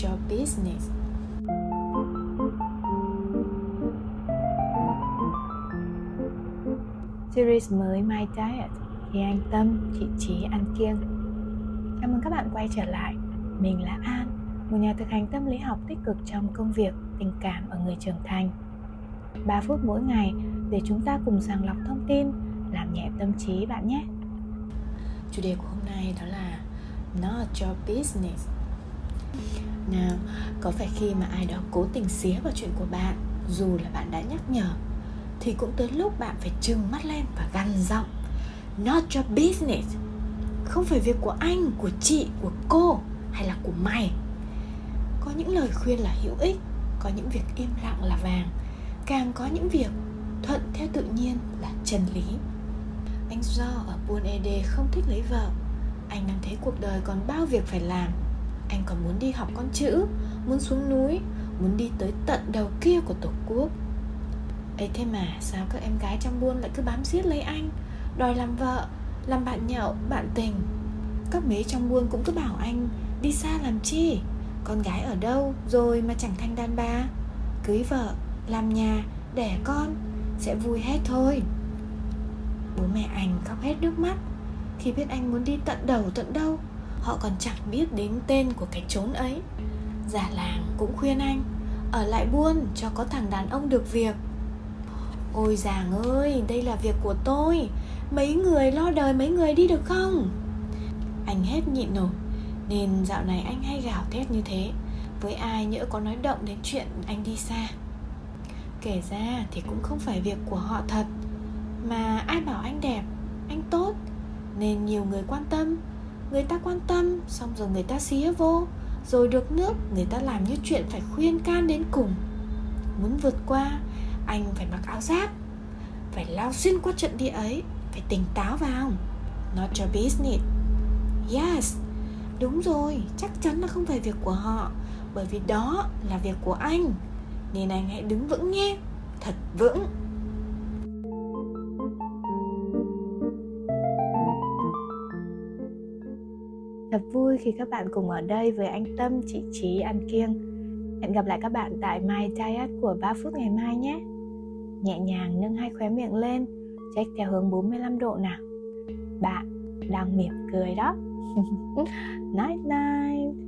your business. Series mới My Diet thì anh Tâm, chị Trí ăn kiêng. Chào mừng các bạn quay trở lại. Mình là An, một nhà thực hành tâm lý học tích cực trong công việc, tình cảm ở người trưởng thành. 3 phút mỗi ngày để chúng ta cùng sàng lọc thông tin, làm nhẹ tâm trí bạn nhé. Chủ đề của hôm nay đó là Not your business. Nào, có phải khi mà ai đó cố tình xía vào chuyện của bạn Dù là bạn đã nhắc nhở Thì cũng tới lúc bạn phải trừng mắt lên và gằn giọng. Not your business. Không phải việc của anh, của chị, của cô hay là của mày. Có những lời khuyên là hữu ích Có những việc im lặng là vàng. Càng có những việc thuận theo tự nhiên là chân lý. Anh Do ở Buôn Ede không thích lấy vợ. Anh đang thấy cuộc đời còn bao việc phải làm anh còn muốn đi học con chữ, muốn xuống núi, muốn đi tới tận đầu kia của tổ quốc? Ấy thế mà sao các em gái trong buôn lại cứ bám giết lấy anh? Đòi làm vợ, làm bạn nhậu, bạn tình. Các mế trong buôn cũng cứ bảo anh, đi xa làm chi? Con gái ở đâu rồi mà chẳng thành đàn bà? Cưới vợ, làm nhà, đẻ con, sẽ vui hết thôi. Bố mẹ anh khóc hết nước mắt. Khi biết anh muốn đi tận đầu, tận đâu họ còn chẳng biết đến tên của cái chốn ấy. Già làng cũng khuyên anh, ở lại buôn cho có thằng đàn ông được việc. Ôi giàng ơi, đây là việc của tôi. Mấy người lo đời mấy người đi được không? Anh hết nhịn nổi nên dạo này anh hay gào thét như thế. Với ai nhỡ có nói động đến chuyện anh đi xa. Kể ra thì cũng không phải việc của họ thật. Mà ai bảo anh đẹp, anh tốt? Nên nhiều người quan tâm người ta quan tâm, xong rồi người ta xía vô. Rồi được nước, người ta làm như chuyện phải khuyên can đến cùng. Muốn vượt qua, anh phải mặc áo giáp, phải lao xuyên qua trận địa ấy, phải tỉnh táo vào. Not your business. Yes, đúng rồi, chắc chắn là không phải việc của họ, bởi vì đó là việc của anh. Nên anh hãy đứng vững nhé, thật vững. Khi các bạn cùng ở đây với anh Tâm, chị Trí anh kiêng. Hẹn gặp lại các bạn tại My Diet của 3 phút ngày mai nhé. Nhẹ nhàng nâng hai khóe miệng lên, check theo hướng 45 độ nào. Bạn đang mỉm cười đó. night night.